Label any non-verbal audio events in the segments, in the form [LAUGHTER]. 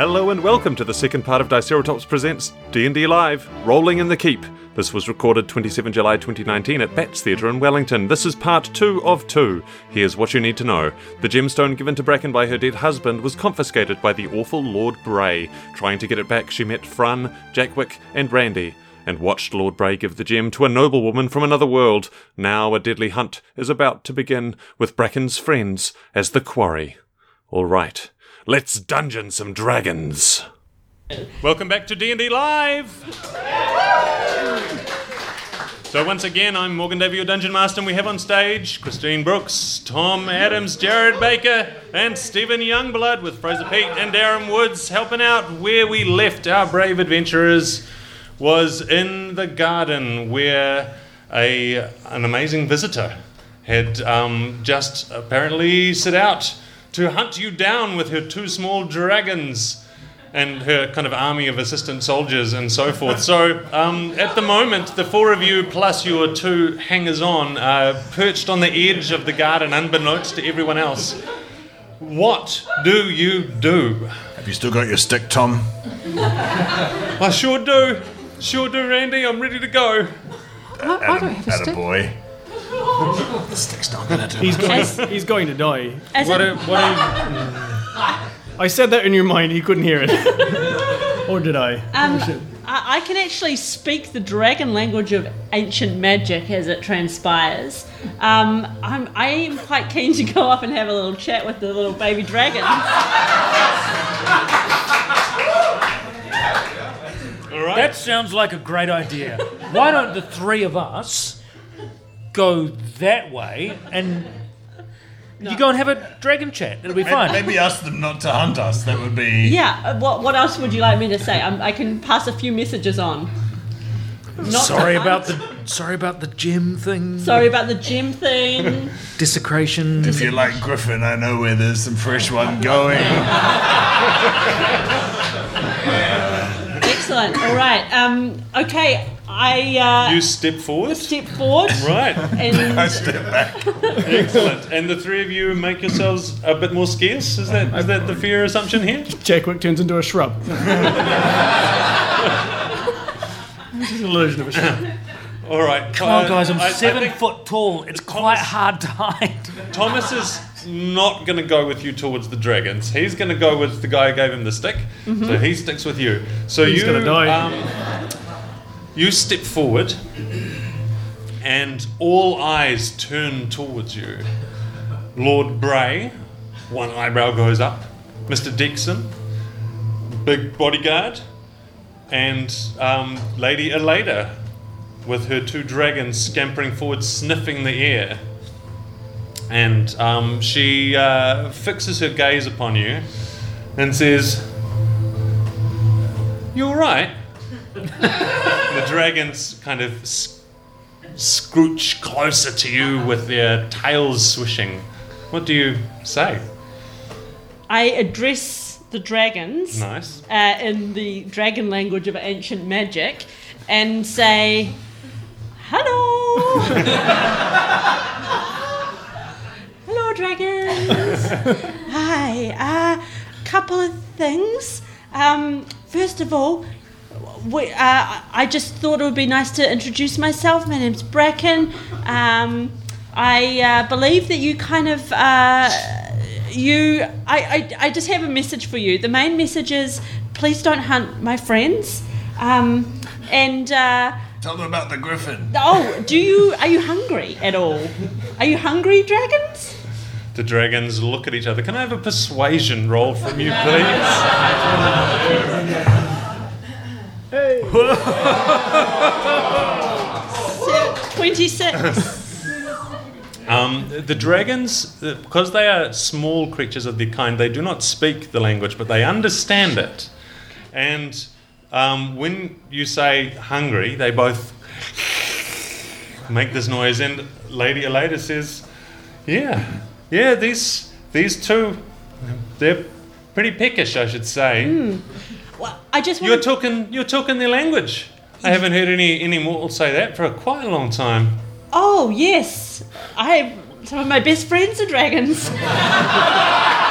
Hello and welcome to the second part of Diceratops Presents D&D Live, Rolling in the Keep. This was recorded 27 July 2019 at Bats Theatre in Wellington. This is part two of two. Here's what you need to know. The gemstone given to Bracken by her dead husband was confiscated by the awful Lord Bray. Trying to get it back, she met Frun, Jackwick, and Randy and watched Lord Bray give the gem to a noblewoman from another world. Now a deadly hunt is about to begin with Bracken's friends as the quarry. All right, let's dungeon some dragons. Welcome back to D&D Live. So once again, I'm Morgan Davey, your Dungeon Master, and we have on stage Christine Brooks, Tom Adams, Jared Baker, and Stephen Youngblood with Fraser Pete and Darren Woods helping out where we left our brave adventurers was in the garden where a an amazing visitor had um, just apparently set out to hunt you down with her two small dragons and her kind of army of assistant soldiers and so forth. So um, at the moment, the four of you plus your two hangers on are perched on the edge of the garden, unbeknownst to everyone else. What do you do? Have you still got your stick, Tom? I sure do. Sure do, Randy. I'm ready to go. I, I don't have a stick. boy. The stick's not gonna do He's it. going, As- he's going to die. As What a- what are I said that in your mind, he couldn't hear it. or did I? um, Oh. I, I can actually speak the dragon language of ancient magic as it transpires. Um, I'm, I am quite keen to go up and have a little chat with the little baby dragon. all right? That sounds like a great idea. Why don't the three of us go that way and you go and have a dragon chat? It'll be fine. Maybe ask them not to hunt us. That would be. Yeah, uh, what, what else would you like me to say? i I can pass a few messages on. Not sorry to about hunt. the sorry about the gym thing. Sorry about the gym thing. Desecration. If you like Griffin, I know where there's some fresh one going. Excellent. All right. Um, okay, I uh, You step forward. step forward Right. and [LAUGHS] I step back. Excellent. And the three of you make yourselves a bit more scarce. Is that is that the fair assumption here? Jackwick turns into a shrub. [LAUGHS] It's an illusion of a shrub. [LAUGHS] All right. Come on, guys! I'm I- I seven think foot tall. It's quite hard to hide. Thomas is not going to go with you towards the dragons. He's going to go with the guy who gave him the stick. So he sticks with you. So He's you gonna die. Um, you step forward, and all eyes turn towards you. Lord Bray, one eyebrow goes up. Mr. Dixon, big bodyguard, and um, Lady Aleda, with her two dragons scampering forward, sniffing the air. And um, she uh, fixes her gaze upon you and says, You all right? [LAUGHS] the dragons kind of s- scrooch closer to you with their tails swishing. What do you say? I address the dragons Nice. uh, in the dragon language of ancient magic and say, "Hello, [LAUGHS] hello, dragons. [LAUGHS] Hi. A uh, couple of things. Um, first of all." We, uh, I just thought it would be nice to introduce myself. My name's Bracken. Um, I uh, believe that you kind of uh, you. I, I I just have a message for you. The main message is please don't hunt my friends. Um, and uh, Tell them about the Griffin. oh, do you are you hungry at all? Are you hungry, dragons? The dragons look at each other. Can I have a persuasion roll from you, please? [LAUGHS] Twenty six. [LAUGHS] Um, the dragons, uh, because they are small creatures of their kind, they do not speak the language, but they understand it. And um, when you say hungry, they both [LAUGHS] make this noise. And Lady Aleda says, "Yeah, yeah, these these two, they're pretty peckish, I should say. Well, I just You're talking, you're talking their language. I haven't heard any any mortal say that for quite a long time. Oh yes, I have some of my best friends are dragons. [LAUGHS]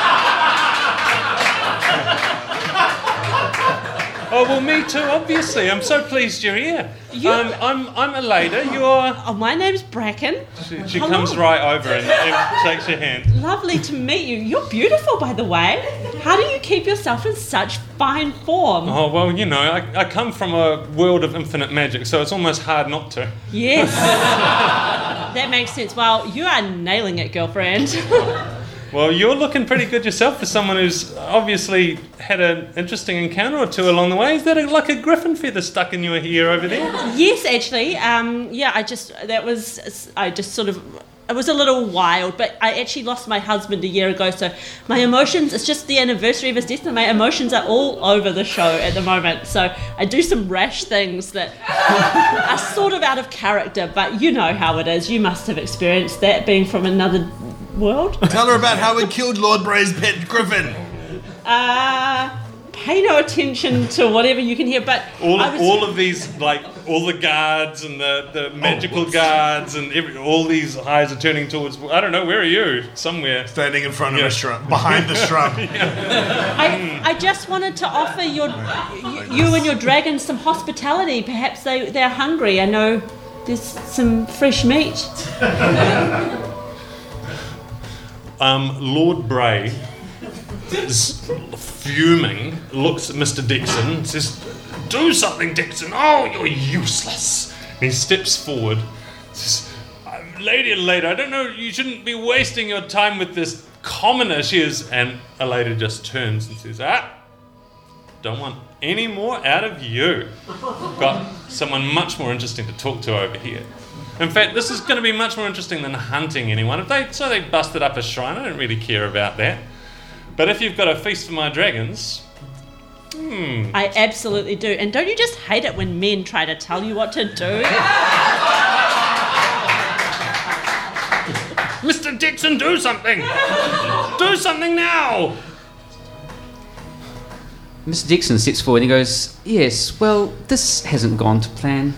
Oh well, me too. Obviously, I'm so pleased you're here. You- Um, I'm I'm Aleda. You're. Oh, my name's Bracken. She, she comes right over and, and shakes your hand. Lovely to meet you. You're beautiful, by the way. How do you keep yourself in such fine form? Oh well, you know, I, I come from a world of infinite magic, so it's almost hard not to. Yes. [LAUGHS] that makes sense. Well, you are nailing it, girlfriend. [LAUGHS] Well, you're looking pretty good yourself for someone who's obviously had an interesting encounter or two along the way. Is that a, like a griffin feather stuck in your ear over there? yes, actually. Um, yeah, I just, that was, I just sort of, it was a little wild, but I actually lost my husband a year ago, so my emotions, it's just the anniversary of his death, and my emotions are all over the show at the moment. So I do some rash things that [LAUGHS] are sort of out of character, but you know how it is. You must have experienced that being from another world. [LAUGHS] Tell her about how we killed Lord Bray's pet griffin. Uh, pay no attention to whatever you can hear, but All of, was, all of these, like all the guards and the, the magical guards and every, all these eyes are turning towards. I don't know. Where are you? Somewhere. Standing in front of Yeah. a shrub, behind the shrub. [LAUGHS] I, I just wanted to offer your you, you and your dragons some hospitality. Perhaps they they're hungry. I know there's some fresh meat. [LAUGHS] Um, Lord Bray is fuming, looks at Mr. Dixon, says, Do something, Dixon! Oh, you're useless! And he steps forward, says, "Um, Lady Aleda, I don't know, you shouldn't be wasting your time with this commoner she is. And Aleda just turns and says, Ah, don't want any more out of you. Got someone much more interesting to talk to over here. In fact, this is going to be much more interesting than hunting anyone. If they so they busted up a shrine, I don't really care about that. But if you've got a feast for my dragons, hmm. I absolutely do. And don't you just hate it when men try to tell you what to do? [LAUGHS] Mr. Dixon, do something! do something now! Mr. Dixon sits forward and he goes, Yes, well, this hasn't gone to plan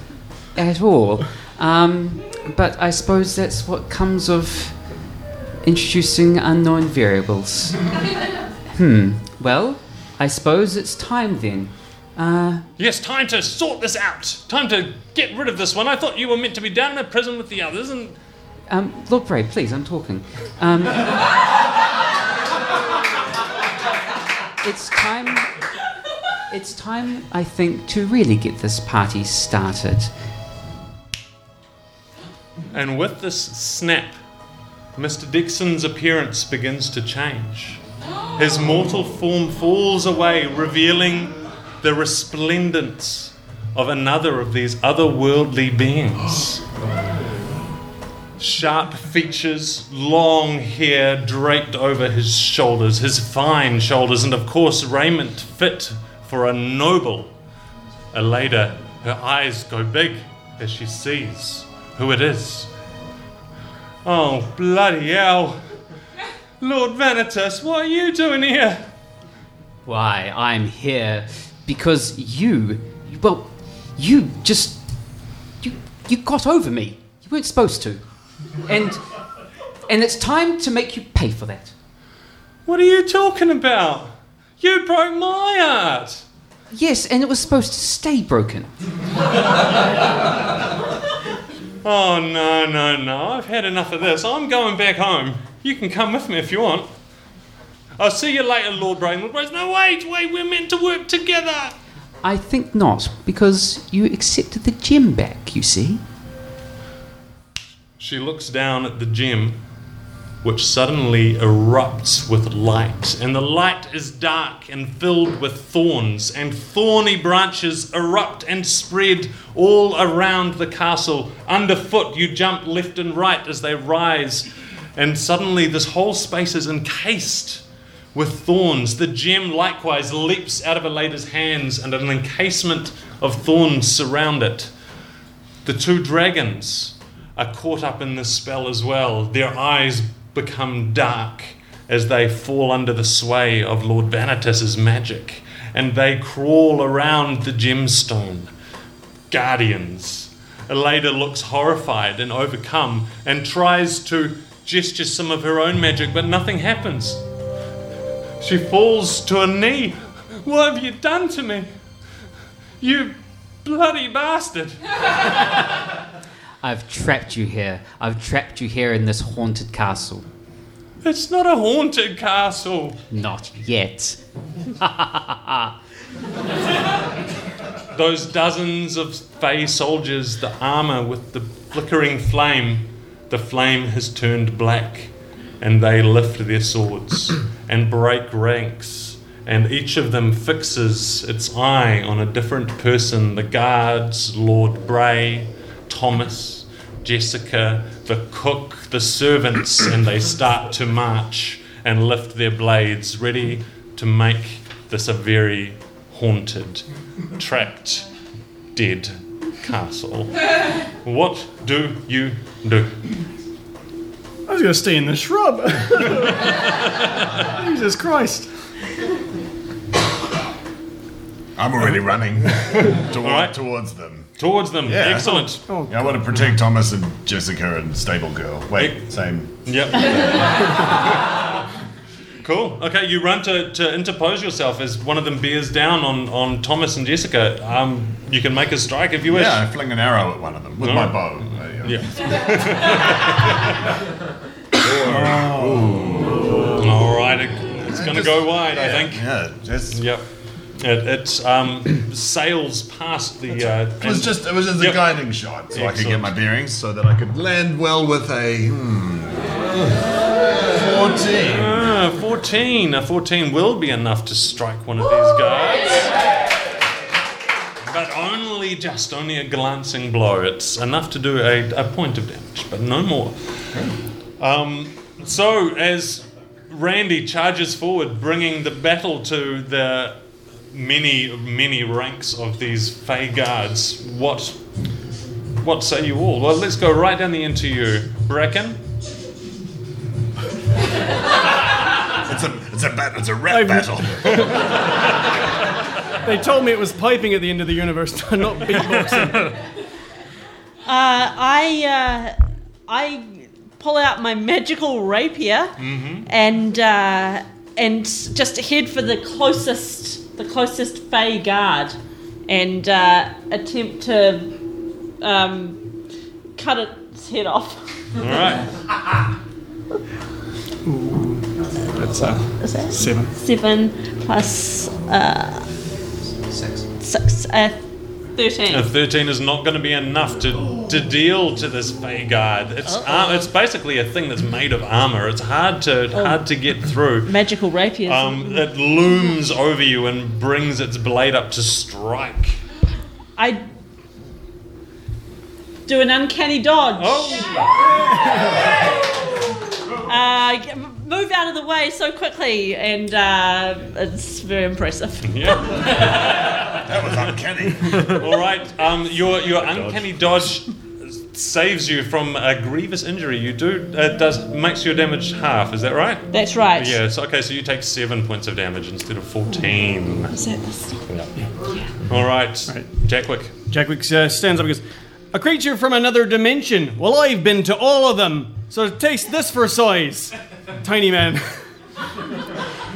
at all. Um, but I suppose that's what comes of introducing unknown variables. [LAUGHS] hmm, well, I suppose it's time then. Uh, Yes, time to sort this out. Time to get rid of this one. I thought you were meant to be down in a prison with the others, and um, Lord Bray, please, I'm talking. Um, [LAUGHS] it's time. It's time, I think, to really get this party started. And with this snap, Mr. Dixon's appearance begins to change. His mortal form falls away, revealing the resplendence of another of these otherworldly beings. Sharp features, long hair draped over his shoulders, his fine shoulders, and of course, raiment fit for a noble. Aleda, her eyes go big as she sees who it is. Oh, bloody hell. Lord Vanitas, what are you doing here? Why, I'm here because you, well, you just, you, you got over me. You weren't supposed to. And, and it's time to make you pay for that. What are you talking about? You broke my heart. Yes, and it was supposed to stay broken. [LAUGHS] Oh, no, no, no. I've had enough of this. I'm going back home. You can come with me if you want. I'll see you later, Lord Bray. Lord Bray's, no, wait, wait, we're meant to work together. I think not, because you accepted the gem back, you see. She looks down at the gem, which suddenly erupts with light, and the light is dark and filled with thorns, and thorny branches erupt and spread all around the castle. Underfoot, you jump left and right as they rise, and suddenly this whole space is encased with thorns. The gem likewise leaps out of Aleda's hands, and an encasement of thorns surround it. The two dragons are caught up in this spell as well. Their eyes become dark as they fall under the sway of Lord Vanitas's magic, and they crawl around the gemstone. Guardians. Aleda looks horrified and overcome and tries to gesture some of her own magic, but nothing happens. She falls to a knee. What have you done to me? You bloody bastard! [LAUGHS] I've trapped you here. I've trapped you here in this haunted castle. It's not a haunted castle. Not yet. [LAUGHS] Those dozens of Fey soldiers, the armor with the flickering flame, the flame has turned black, and they lift their swords and break ranks, and each of them fixes its eye on a different person the guards, Lord Bray, Thomas, Jessica, the cook, the servants, and they start to march and lift their blades, ready to make this a very haunted, trapped, dead castle. What do you do? I was going to stay in the shrub. [LAUGHS] Jesus Christ. I'm already running [LAUGHS] toward, Alright. towards them. Towards them. Yeah. Excellent. Yeah, I want to protect Thomas and Jessica and Stable Girl. Wait, same. Yep. [LAUGHS] cool. Okay, you run to, to interpose yourself as one of them bears down on, on Thomas and Jessica. Um, you can make a strike if you wish. Yeah, I fling an arrow at one of them with my bow. There you go. Yeah. [LAUGHS] All right, it, it's going to go wide, I think. Yeah, just. Yep. It, it um, sails past the. Uh, It was just it was just Yep. a guiding shot, so I could get my bearings, so that I could land well with a hmm, fourteen. Ah, 14. A 14 will be enough to strike one of these guards. But only just, only a glancing blow. It's enough to do a, a point of damage, but no more. Um, so, as Randy charges forward, bringing the battle to the many, many ranks of these Fey guards, what, what say you all? Well, let's go right down the end to you. Bracken? It's a it's a bat, it's a rap I've- battle. [LAUGHS] They told me it was piping at the end of the universe, [LAUGHS] not beatboxing. [LAUGHS] Uh, I uh, I pull out my magical rapier and uh, and just head for the closest the closest Fey guard and uh, attempt to um, cut its head off. All right. That's uh, Is that seven. seven plus uh, Six. six? Uh, Thirteen. A 13 is not going to be enough to, to deal to this Fey guard. It's ar- it's basically a thing that's made of armor. It's hard to hard to get through. Magical rapiers. Um, it looms over you and brings its blade up to strike. I do an uncanny dodge. Oh, Uh, move out of the way so quickly, and uh, it's very impressive. [LAUGHS] yeah. That was uncanny. [LAUGHS] All right. Um, your your uncanny dodge saves you from a grievous injury. You do uh, does makes your damage half. Is that right? That's right. Yeah. So okay. So you take seven points of damage instead of fourteen. Is that this? All right. Right. Jackwick. Jackwick uh, stands up and goes, A creature from another dimension. Well, I've been to all of them. So taste this for size. Tiny man.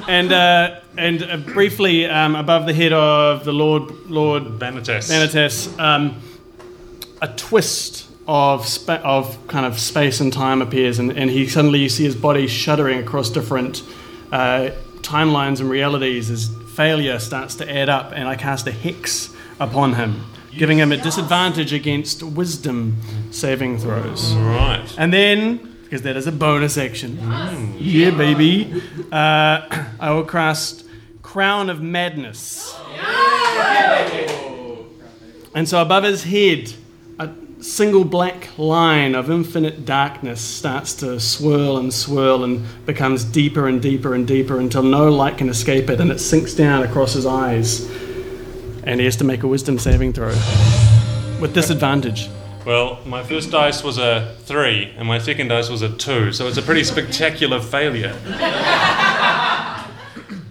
and uh, and uh, briefly um, above the head of the Lord Lord Vanitas. Vanitas, um, a twist of spa- of kind of space and time appears, and, and he suddenly you see his body shuddering across different uh, timelines and realities as failure starts to add up, and I cast a hex upon him, giving him a disadvantage against wisdom saving throws. Right. And then, because that is a bonus action, yeah, baby, uh, I will cast Crown of Madness. And so above his head, a single black line of infinite darkness starts to swirl and swirl and becomes deeper and deeper and deeper until no light can escape it, and it sinks down across his eyes. And he has to make a wisdom saving throw with disadvantage. Well, my first dice was a three, and my second dice was a two, so it's a pretty spectacular failure.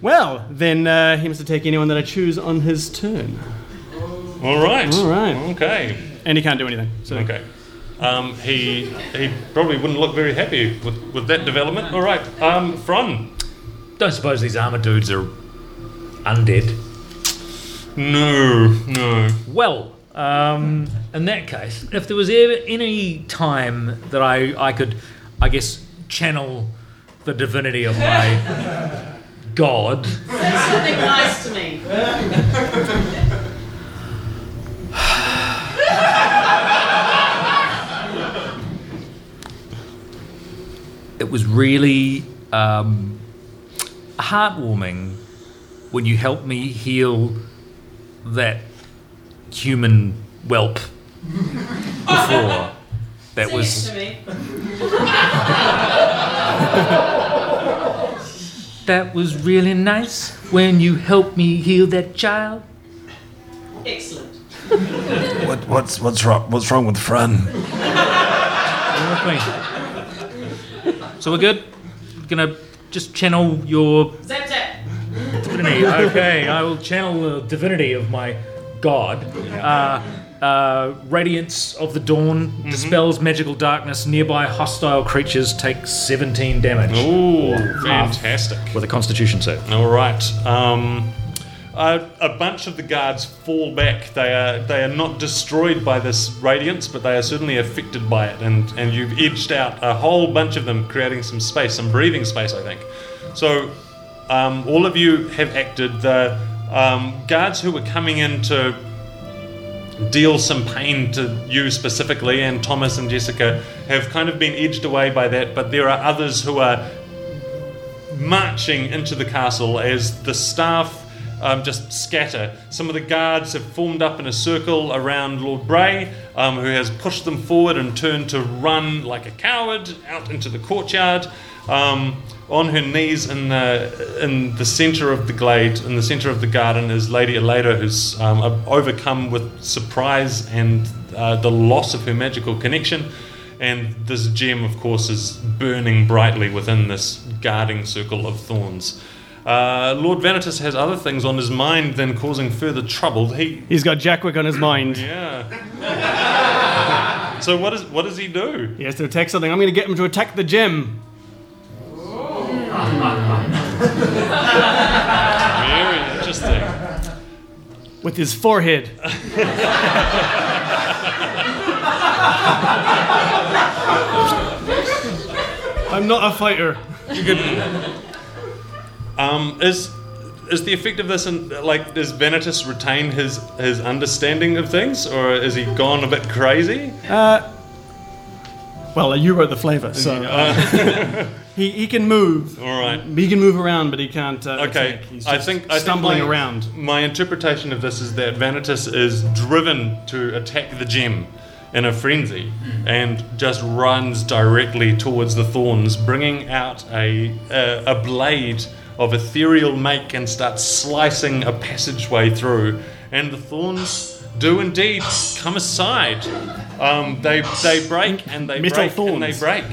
Well, then uh, he must take anyone that I choose on his turn. All right. All right. Okay. And he can't do anything. So Okay. Um, he he probably wouldn't look very happy with, with that development. All right. Um, Fron. Don't suppose these armor dudes are undead. No, no. Well, um, in that case, if there was ever any time that I, I could, I guess, channel the divinity of my [LAUGHS] god, Say Something nice to me. [LAUGHS] it was really um, heartwarming when you helped me heal that human whelp before. That Sing was it to me. that was really nice when you helped me heal that child. Excellent. What, what's what's wrong? What's wrong with Fran? So we're good. Gonna just channel your Zap zap. divinity. Okay, I will channel the divinity of my god. Uh, uh, radiance of the dawn dispels magical darkness. Nearby hostile creatures take 17 damage Ooh, fantastic. with a Constitution save. All right. Um, a, a bunch of the guards fall back. They are they are not destroyed by this radiance, but they are certainly affected by it. And and you've edged out a whole bunch of them, creating some space, some breathing space, I think. So um, all of you have acted. The um, guards who were coming in to deal some pain to you specifically, and Thomas and Jessica have kind of been edged away by that. But there are others who are marching into the castle as the staff um, just scatter. Some of the guards have formed up in a circle around Lord Bray, um, who has pushed them forward and turned to run like a coward out into the courtyard. Um, on her knees in the in the centre of the glade, in the centre of the garden, is Lady Aleda, who's um, overcome with surprise and uh, the loss of her magical connection. And this gem, of course, is burning brightly within this guarding circle of thorns. Uh, Lord Vanitas has other things on his mind than causing further trouble. He, He's got Jackwick on his mind. [LAUGHS] yeah. so what does what does he do? He has to attack something. I'm going to get him to attack the gem. Very interesting. with his forehead. [LAUGHS] I'm not a fighter. Um, is is the effect of this in, like does Vanitas retain his his understanding of things, or is he gone a bit crazy? Uh, Well, you wrote the flavor, so uh, [LAUGHS] he, he can move. All right. He can move around, but he can't. Uh, Okay, I think I stumbling think my, around. My interpretation of this is that Vanitas is driven to attack the gem in a frenzy, and just runs directly towards the thorns, bringing out a a, a blade of ethereal make and starts slicing a passageway through, and the thorns do indeed come aside. Um, they they break and they Metal break and they thorns. break.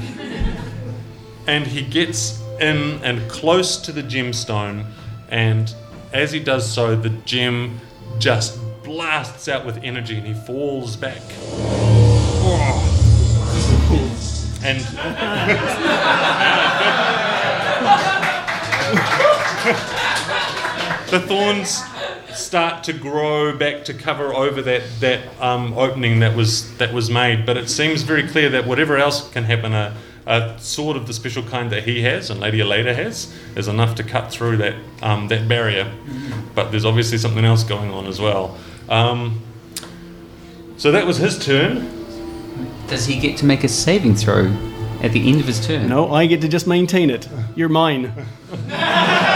And he gets in and close to the gemstone. And as he does so the gem just blasts out with energy and he falls back. And [LAUGHS] the thorns start to grow back to cover over that that um, opening that was that was made. But it seems very clear that whatever else can happen, a, a sword of the special kind that he has and Lady Aleda has is enough to cut through that um, that barrier. But there's obviously something else going on as well. Um, so that was his turn. Does he get to make a saving throw at the end of his turn? No, I get to just maintain it. You're mine. [LAUGHS]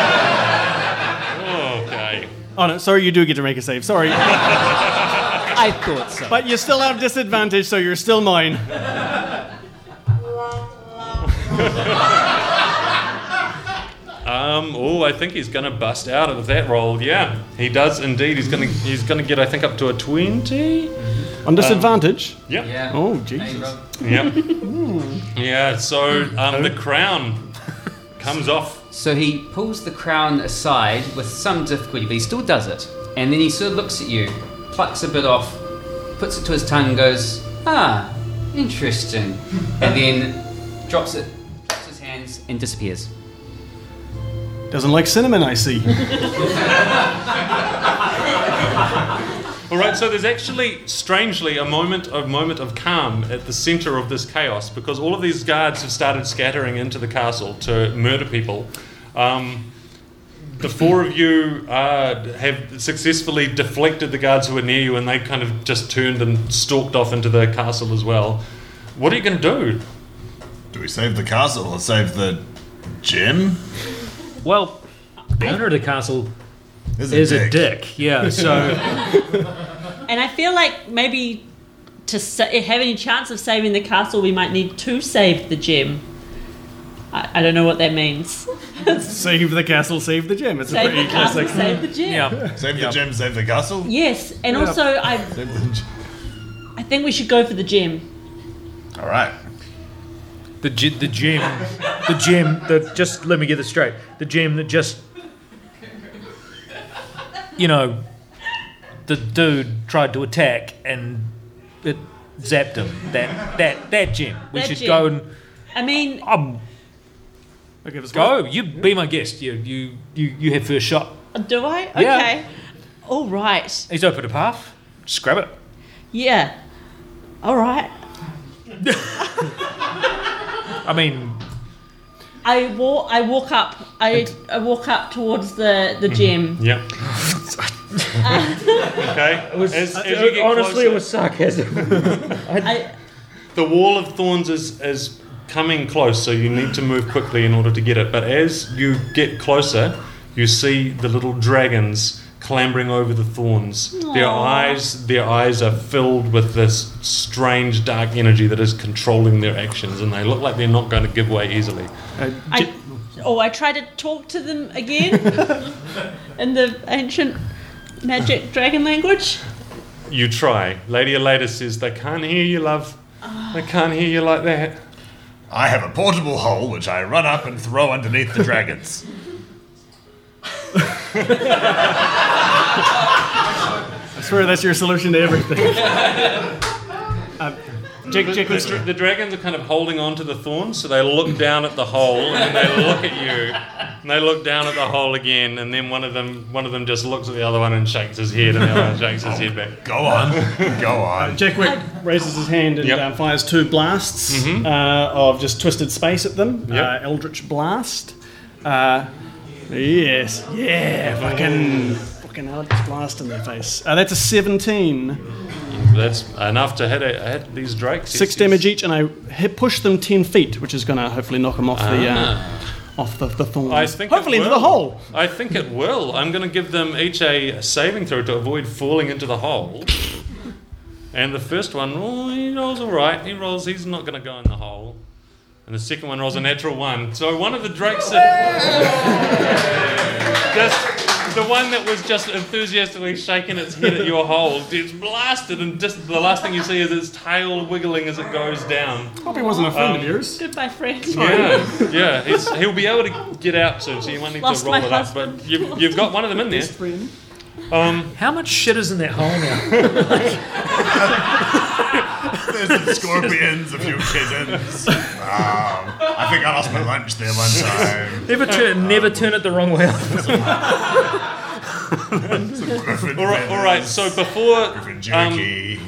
Okay. Oh no, sorry, you do get to make a save. Sorry, [LAUGHS] I thought so. but you still have disadvantage, so you're still mine. Um, oh, I think he's going to bust out of that roll. Yeah, he does indeed. He's going to he's going to get I think up to a twenty. On disadvantage. Yep. yeah. Oh Jesus! Rob. Yep. [LAUGHS] yeah. So um, the crown comes off. So he pulls the crown aside with some difficulty, but he still does it. And then he sort of looks at you, plucks a bit off, puts it to his tongue, and goes, "Ah, interesting," [LAUGHS] and then drops it, drops his hands, and disappears. Doesn't like cinnamon, I see. [LAUGHS] All right, so there's actually, strangely, a moment of moment of calm at the center of this chaos because all of these guards have started scattering into the castle to murder people. Um, the four of you uh, have successfully deflected the guards who are near you, and they kind of just turned and stalked off into the castle as well. What are you going to do? Do we save the castle or save the gem? Well, the owner of the castle Is is a dick. Yeah, so [LAUGHS] And I feel like maybe to sa- eh, have any chance of saving the castle, we might need to save the gem. I, I don't know what that means. [LAUGHS] Save the castle, save the gem. It's a Save pretty the castle, classic. save the gem. yeah. Save the Yep. gym, save the castle? Yes, and also I, Save the gym. I think we should go for the gem. Alright. The g- the gem, the gem that just let me get this straight. The gem that just, you know, the dude tried to attack and it zapped him. That that that gem. We That should gem. go and I mean, um, Okay, let's go. You be my guest. You you you you have first shot. do I? Yeah. Okay. All right. He's opened a path. Just grab it. Yeah. All right. [LAUGHS] I mean, I walk. I walk up. I, I walk up towards the the gem. Yep. [LAUGHS] okay. it was, As- as you get honestly, closer- it was sarcasm. [LAUGHS] I The wall of thorns is, is coming close, so you need to move quickly in order to get it. But as you get closer, you see the little dragons clambering over the thorns. Their eyes, their eyes are filled with this strange dark energy that is controlling their actions, and they look like they're not going to give way easily. Uh, I, oh, I try to talk to them again [LAUGHS] in the ancient magic dragon language. You try. Lady Aleda says they can't hear you, love. They can't hear you like that. I have a portable hole which I run up and throw underneath the dragons. [LAUGHS] I swear that's your solution to everything. uh, [LAUGHS] Jake, The, Jake, the, dra- the dragons are kind of holding on to the thorns, so they look down at the hole and then they look at you, and they look down at the hole again, and then one of them, one of them just looks at the other one and shakes his head, and the other one shakes his head back. Go on. [LAUGHS] Go on. Jack Wick raises his hand and Yep. uh, fires two blasts uh, of just twisted space at them. Yep. Uh, Eldritch Blast. Uh, yes, yeah, fucking, fucking Eldritch Blast in their face. Uh, that's a 17. That's enough to hit, a, hit these drakes. Six yes, damage yes. each, and I hit, push them 10 feet, which is going to hopefully knock them off the. Uh, Ah. off the, the thorns. I think hopefully into the will. hole. I think it will. I'm going to give them each a saving throw to avoid falling into the hole. And the first one, oh, he rolls all right. He rolls. He's not going to go in the hole. And the second one rolls a natural one. So one of the drakes, just the one that was just enthusiastically shaking its head at your hole, gets blasted, and just the last thing you see is its tail wiggling as it goes down. Hope he wasn't a friend Um, of yours. Goodbye, friend. Yeah, yeah. He's, he'll be able to get out soon, so you won't need Lost to roll my it up. husband. But you've, you've got one of them in there. Friend. Um, How much shit is in that hole now? [LAUGHS] There's some scorpions, a few kittens. Um, I think I lost my lunch there one time. Never turn, never turn it the wrong way. Some griffin all right, all right. So before, Griffin um, jerky.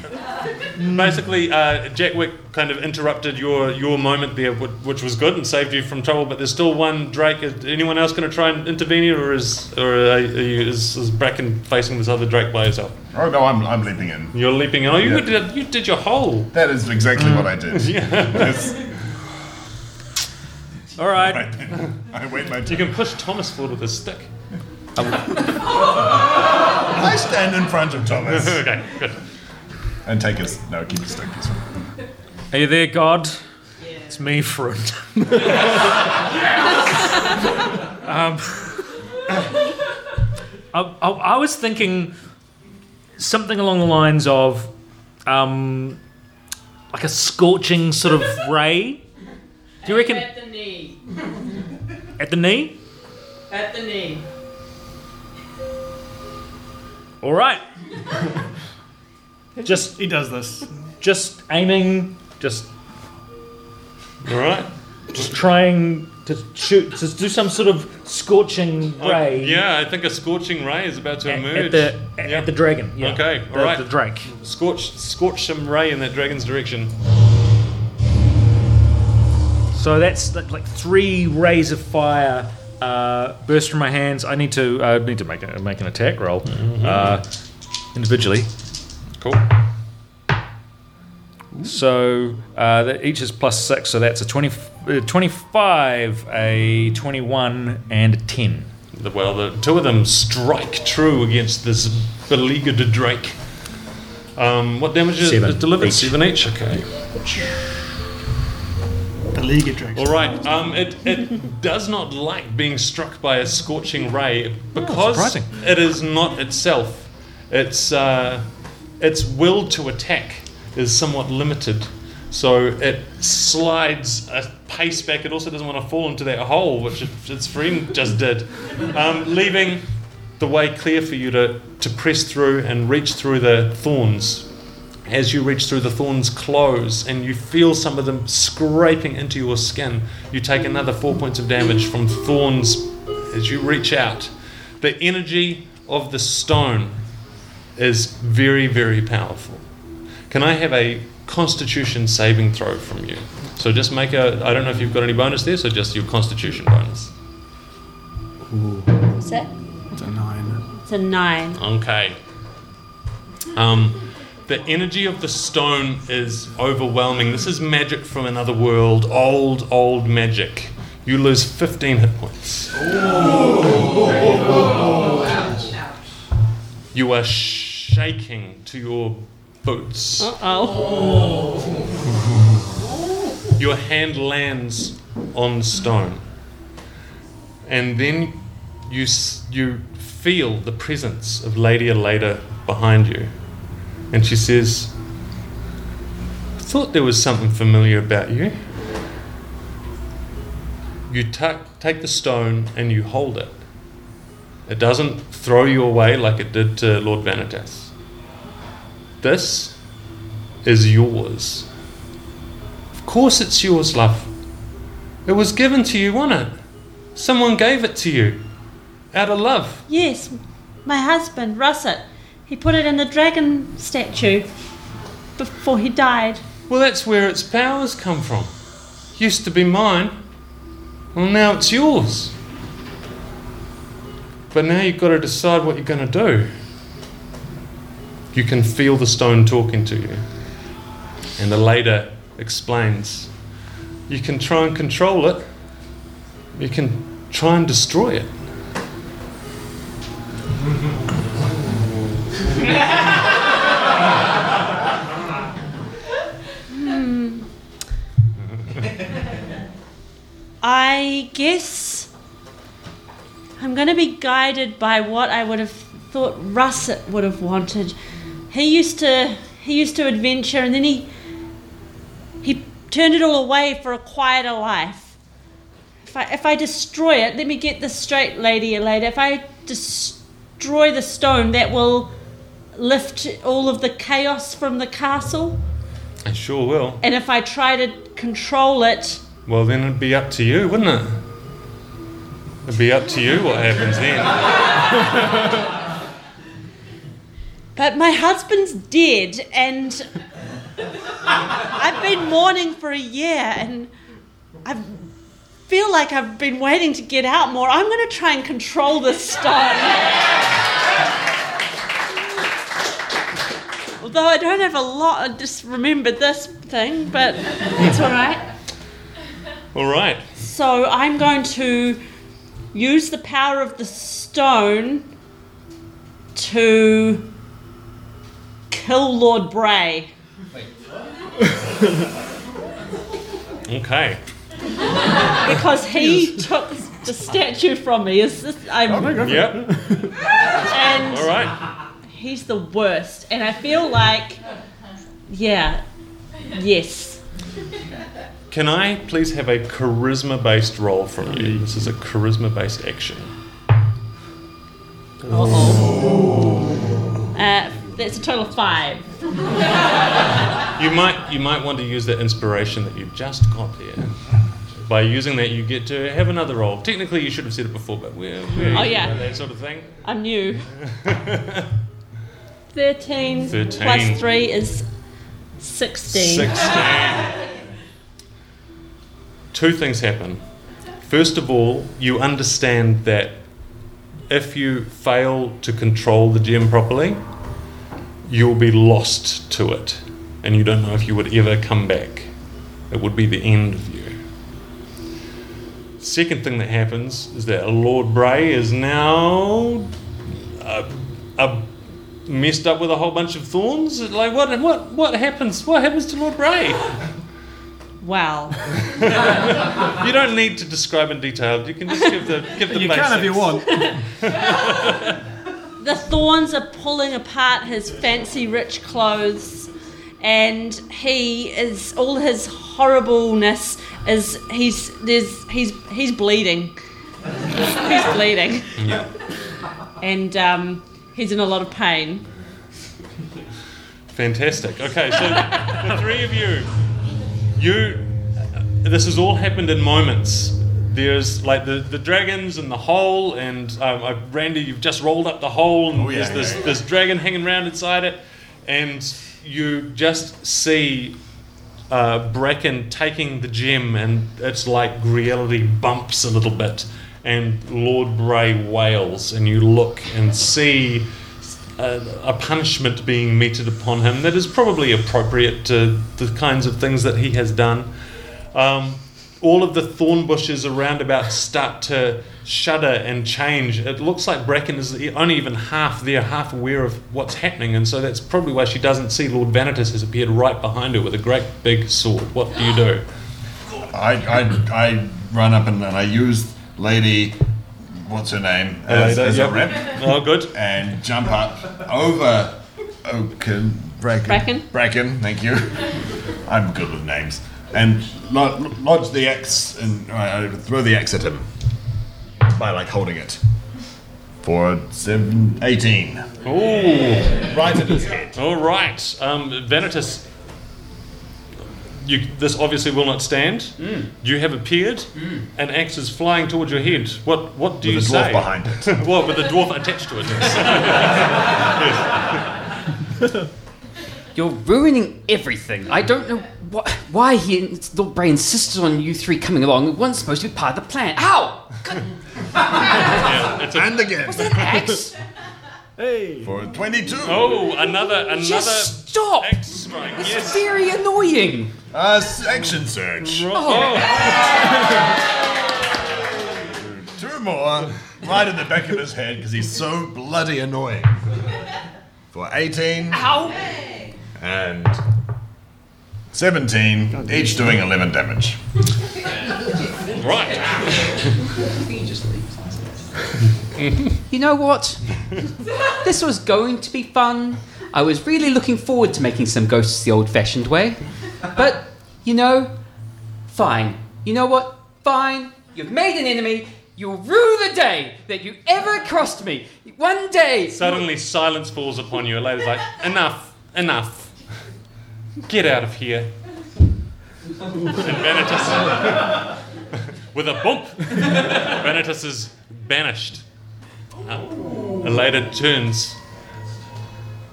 Basically, uh, Jack Wick kind of interrupted your your moment there, which, which was good and saved you from trouble. But there's still one Drake. Is anyone else going to try and intervene, here, or is or are you, is, is Bracken facing this other Drake by yourself? oh no, I'm, I'm leaping in. You're leaping in. Oh, you Yeah. did you did your hole. That is exactly what I did. [LAUGHS] Yes. All right. [LAUGHS] I wait my turn. You can push Thomas forward with a stick. [LAUGHS] I stand in front of Thomas Okay, good. And take his. No, keep his stick. He's fine. Are you there, God? It's me, friend. [LAUGHS] um, I, I, I was thinking something along the lines of um, like a scorching sort of [LAUGHS] ray. Do you reckon At the knee. at the knee? At the knee. All right. [LAUGHS] just He does this. just aiming, just All right. just trying to shoot to do some sort of scorching ray. Yeah, I think a scorching ray is about to At, emerge. at the at, Yeah. at the dragon. Yeah. Okay, the, alright. The Drake. Scorch, scorch some ray in that dragon's direction. So that's like, like three rays of fire uh, burst from my hands. I need to uh, need to make a, make an attack roll uh, individually. Cool. So uh, that each is plus six. So that's a 20, uh, 25, a twenty-one, and a ten. The- Well, the two of them strike true against this beleaguered drake. Um, what damage is, Seven is delivered? each. Seven each. Okay. The League of Dragons. All right. Um, it, it does not like being struck by a scorching ray because surprising. it is not itself. Its uh, its will to attack is somewhat limited, so it slides a pace back. It also doesn't want to fall into that hole, which its friend just did, um, leaving the way clear for you to to press through and reach through the thorns as you reach through the thorns close and you feel some of them scraping into your skin, you take another four points of damage from thorns as you reach out. The energy of the stone is very, very powerful. Can I have a constitution saving throw from you? So just make a, I don't know if you've got any bonus there, so just your constitution bonus. Is it? It's a nine. It's a nine. Okay. Um, the energy of the stone is overwhelming. This is magic from another world, old, old magic. You lose 15 hit points. You are shaking to your boots. Oh. [LAUGHS] Your hand lands on stone. And then you, you feel the presence of Lady Aleda behind you. And she says, I thought there was something familiar about you. You tuck, take the stone and you hold it. It doesn't throw you away like it did to Lord Vanitas. This is yours. Of course it's yours, love. It was given to you, wasn't it? Someone gave it to you. Out of love. Yes, my husband, Russet. He put it in the dragon statue before he died. Well, that's where its powers come from. Used to be mine. Well, now it's yours. But now you've got to decide what you're going to do. You can feel the stone talking to you. And the later explains you can try and control it, you can try and destroy it. Hmm. I guess I'm going to be guided by what I would have thought Russet would have wanted. He used to he used to adventure and then he he turned it all away for a quieter life. If I if I destroy it, let me get this straight, Lady Aleda. If I destroy the stone, that will lift all of the chaos from the castle. I sure will. And if I try to control it, Well, then it'd be up to you, wouldn't it? It'd be up to you what happens then. [LAUGHS] But my husband's dead, and I've been mourning for a year, and I feel like I've been waiting to get out more. I'm going to try and control this stone. Although I don't have a lot, I just remembered this thing, but it's all right. All right. So I'm going to use the power of the stone to kill Lord Bray. [LAUGHS] Okay. Because he took the statue from me. Is this, I'm, Yep. and All right. he's the worst. And I feel like, yeah, yes. Can I please have a charisma based roll from you? This is a charisma based action. Uh, that's a total of five. You might you might want to use that inspiration that you just got there. by using that, you get to have another role. Technically, you should have said it before, but we're, we're Oh, yeah. that sort of thing. I'm new. [LAUGHS] 13, 13. plus 3 is 16. 16. Two things happen. First of all, you understand that if you fail to control the gem properly, you'll be lost to it, and you don't know if you would ever come back. It would be the end of you. Second thing that happens is that Lord Bray is now uh, uh, messed up with a whole bunch of thorns. Like what? What? What happens? What happens to Lord Bray? Wow. [LAUGHS] You don't need to describe in detail. You can just give the give the You basics. can if you want. [LAUGHS] the thorns are pulling apart his fancy rich clothes and he is all his horribleness is he's there's he's he's bleeding he's bleeding Yeah. and um, he's in a lot of pain Fantastic. Okay, so the three of you, you, this has all happened in moments. There's like the, the dragons and the hole, and um, uh, Randy, you've just rolled up the hole, and Oh, yeah, there's this, yeah, yeah. this dragon hanging around inside it, and you just see uh, Bracken taking the gem, and it's like reality bumps a little bit, and Lord Bray wails, and you look and see a, a punishment being meted upon him that is probably appropriate to the kinds of things that he has done. Um, all of the thorn bushes around about start to shudder and change. It looks like Bracken is only even half there, half aware of what's happening, and so that's probably why she doesn't see Lord Vanitas has appeared right behind her with a great big sword. What do you do? I, I, I run up and, and I use Lady, what's her name, uh, as, Aleda, as yep. a rep, Oh, good. and jump up over oh, Oaken, Bracken, Bracken. Bracken, thank you. I'm good with names. And lo- lodge the axe and I I throw the axe at him by like holding it for seven, 18. Ooh. Right at his head. All right, um, Vanitas. You, this obviously will not stand. You have appeared. An axe is flying towards your head. What? What do With you a dwarf behind it. [LAUGHS] well, with a dwarf attached to it. [LAUGHS] [LAUGHS] You're ruining everything. I don't know wh- why he, Lord Bray insisted on you three coming along. It wasn't supposed to be part of the plan. Ow! God, [LAUGHS] yeah, it's a, And again was that axe? [LAUGHS] Hey. for 22. oh, another another Just stop! axe strike. Yes. Very annoying. Uh, section search. [LAUGHS] Two more right in the back of his head because he's so bloody annoying. For 18 Ow! And 17, each doing 11 damage. right. You know what? this was going to be fun. I was really looking forward to making some ghosts the old fashioned way. But, you know, fine. You know what? Fine. You've made an enemy. You'll rue the day that you ever crossed me. One day. Suddenly, silence falls upon you. A lady's like, "Enough, enough. Get out of here." And Vanitas, [LAUGHS] with a bump, Vanitas is banished. Uh, Elada turns.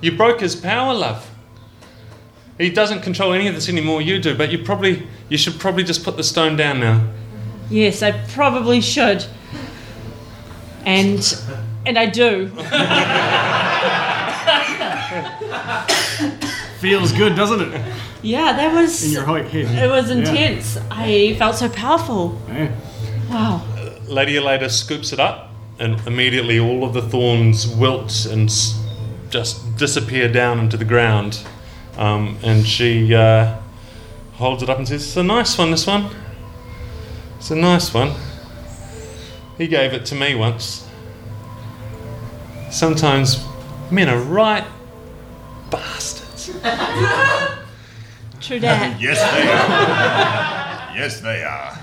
You broke his power, love. He doesn't control any of this anymore. You do, but you probably, you should probably just put the stone down now. yes i probably should and and i do [LAUGHS] Feels good, doesn't it? yeah that was In your height head. it was intense i felt so powerful Yeah. wow Lady Elada scoops it up, and immediately all of the thorns wilt and just disappear down into the ground. Um, and she uh, holds it up and says, It's a nice one, this one. It's a nice one. He gave it to me once. Sometimes men are right bastards. True that [LAUGHS] Yes, they are. yes, they are.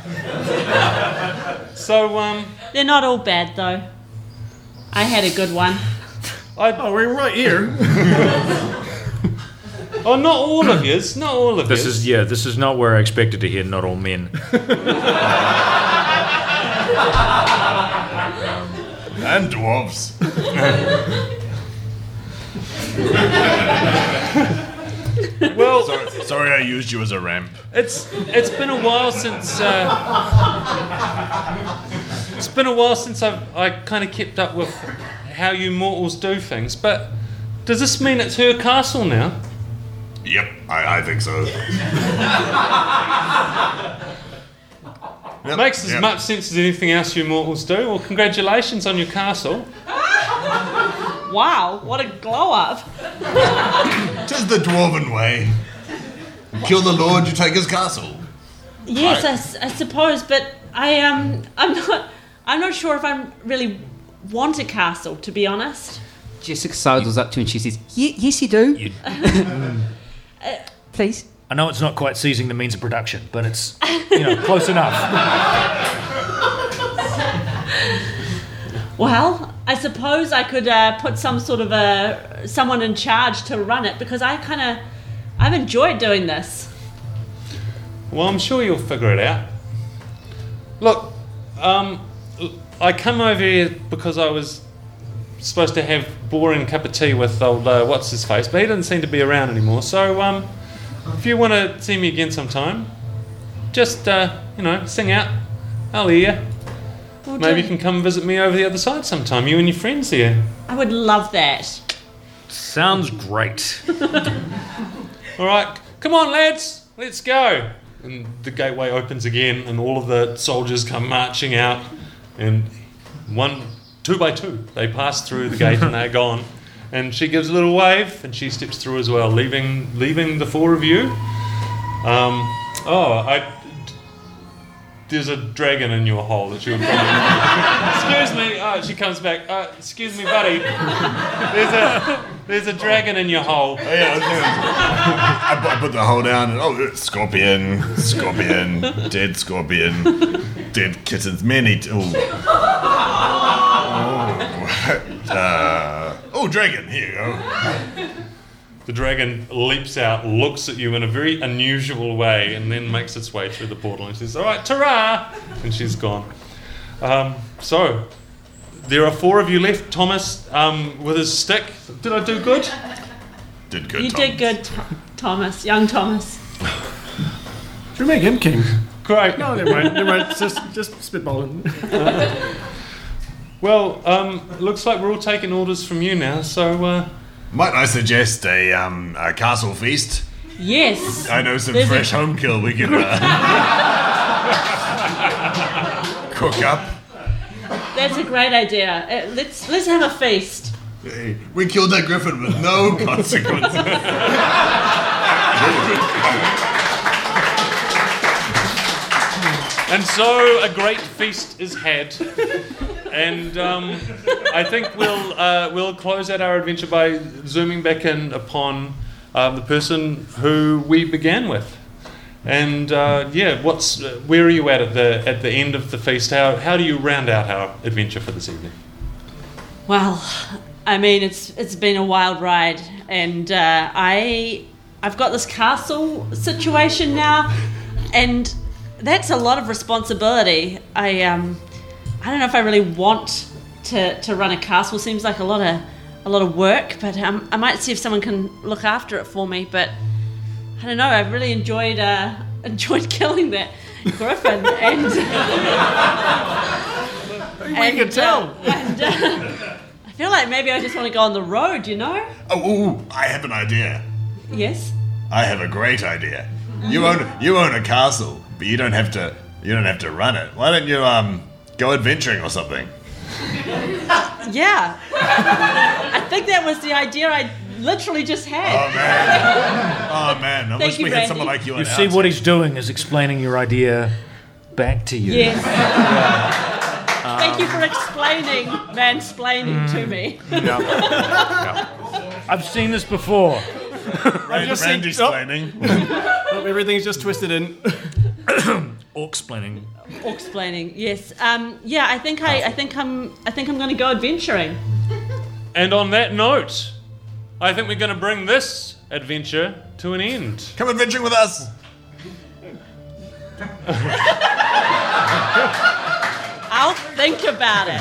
So, um, they're not all bad though i had a good one I, Oh, we're right here. [LAUGHS] Oh, not all of yous. Not all of you. This yous. is yeah. This is not where I expected to hear. Not all men. And dwarves. [LAUGHS] [LAUGHS] well, Sorry, sorry I used you as a ramp. It's it's been a while since uh, it's been a while since I've I kind of kept up with how you mortals do things. But does this mean it's her castle now? Yep, I, I think so. Yep, Makes as yep. much sense as anything else you mortals do. Well, congratulations on your castle. Wow, what a glow up. Tis the dwarven way. Kill the lord, you take his castle. Yes, Right. I, s- I suppose, but I um, I'm not, I'm not sure if I really want a castle, to be honest. Jessica sidles up to him and she says, "Ye- Yes, you do. You- [LAUGHS] Please. I know it's not quite seizing the means of production, but it's you know close enough. [LAUGHS] Well, I suppose I could uh, put some sort of a someone in charge to run it because I kind of I've enjoyed doing this. Well, I'm sure you'll figure it out. Look, um, I come over here because I was supposed to have boring cup of tea with old uh, what's his face, but he doesn't seem to be around anymore. So, um, if you want to see me again sometime, just uh, you know, sing out. I'll hear you. Well, Maybe you can come visit me over the other side sometime. You and your friends here. I would love that. Sounds great. [LAUGHS] All right, come on, lads, let's go. And the gateway opens again, and all of the soldiers come marching out, and one, two by two, they pass through the gate and they're [LAUGHS] gone. And she gives a little wave, and she steps through as well, leaving leaving the four of you. Um, oh, I. There's a dragon in your hole that you would probably. excuse me. Oh, she comes back. Uh, excuse me, buddy. There's a there's a dragon in your hole. Oh, yeah, I, was gonna- I put- I put the hole down and oh, scorpion, scorpion, dead scorpion, dead kittens, many. T- oh. oh, [LAUGHS] uh, oh, dragon, here you go. The dragon leaps out, looks at you in a very unusual way, and then makes its way through the portal and says, All right, ta And she's gone. Um, so, there are four of you left. Thomas um, with his stick. Did I do good? Did good. you Tom. did good, Th- Thomas, young Thomas. Should we make him king? Great. No, never mind. Never mind. Just, just spitballing. [LAUGHS] Well, um, looks like we're all taking orders from you now, so. Uh, Might I suggest a um a castle feast? Yes. I know some There's a- fresh home kill we can uh, [LAUGHS] cook up. That's a great idea. Uh, let's let's have a feast. Hey, We killed that griffin with no [LAUGHS] consequences. And so a great feast is had, and um, I think we'll uh, we'll close out our adventure by zooming back in upon um, the person who we began with, and uh, yeah, what's uh, where are you at at the at the end of the feast? How how do you round out our adventure for this evening? Well, I mean, it's it's been a wild ride, and uh, I I've got this castle situation now, and that's a lot of responsibility. I um I don't know if I really want to to run a castle. Seems like a lot of a lot of work, but um, I might see if someone can look after it for me. But I don't know. I've really enjoyed uh, [LAUGHS] enjoyed killing that griffin, [LAUGHS] and We and, can tell. uh, and, uh, I feel like maybe I just want to go on the road, you know? Oh, ooh, I have an idea. Yes. I have a great idea. You own you own a castle, but you don't have to you don't have to run it. Why don't you um go adventuring or something? [LAUGHS] Yeah. I think that was the idea I literally just had. Oh man. [LAUGHS] Oh man. I wish you, we had someone Randy. like you. You see what he's doing is explaining your idea back to you. yes. [LAUGHS] Thank um, you for explaining, mansplaining to me. I've seen this before. Rand, just Rand seen- explaining. Oh. oh, everything's just twisted in. [COUGHS] Or explaining. [LAUGHS] Explaining. Yes. Um, yeah, I think I, I think I'm I think I'm gonna go adventuring. And on that note, I think we're going to bring this adventure to an end. Come adventuring with us. [LAUGHS] I'll think about it.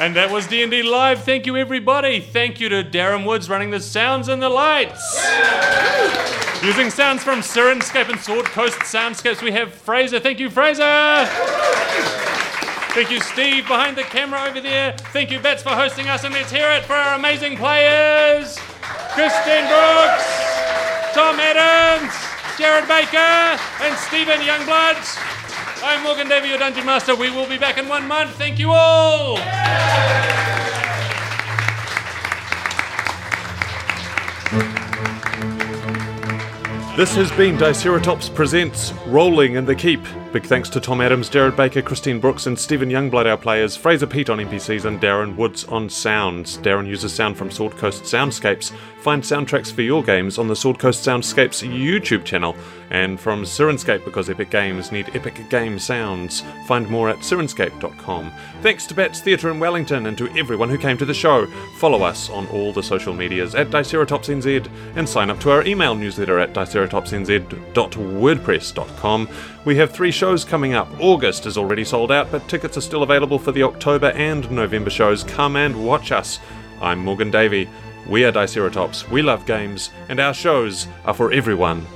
And that was D&D Live. Thank you, everybody. Thank you to Darren Woods running the sounds and the lights. Using sounds from Sirenscape and Sword Coast Soundscapes, we have Fraser. Thank you, Fraser. Thank you, Steve, behind the camera over there. Thank you, Bats, for hosting us. And let's hear it for our amazing players Christine Brooks, Tom Adams, Jared Baker, and Stephen Youngblood. I'm Morgan Davey, your Dungeon Master. We will be back in one month. Thank you all. This has been Diceratops Presents Rolling in the Keep. Big thanks to Tom Adams, Jared Baker, Christine Brooks, and Stephen Youngblood, our players, Fraser Pete on NPCs, and Darren Woods on sounds. Darren uses sound from Sword Coast Soundscapes. Find soundtracks for your games on the Sword Coast Soundscapes YouTube channel, and from Sirenscape because epic games need epic game sounds. Find more at sirenscape.com. Thanks to Bats Theatre in Wellington and to everyone who came to the show. Follow us on all the social medias at DiceratopsNZ and sign up to our email newsletter at diceratopsnz.wordpress.com. We have three shows coming up. August is already sold out, but tickets are still available for the October and November shows. Come and watch us. I'm Morgan Davey. We are Diceratops. We love games, and our shows are for everyone.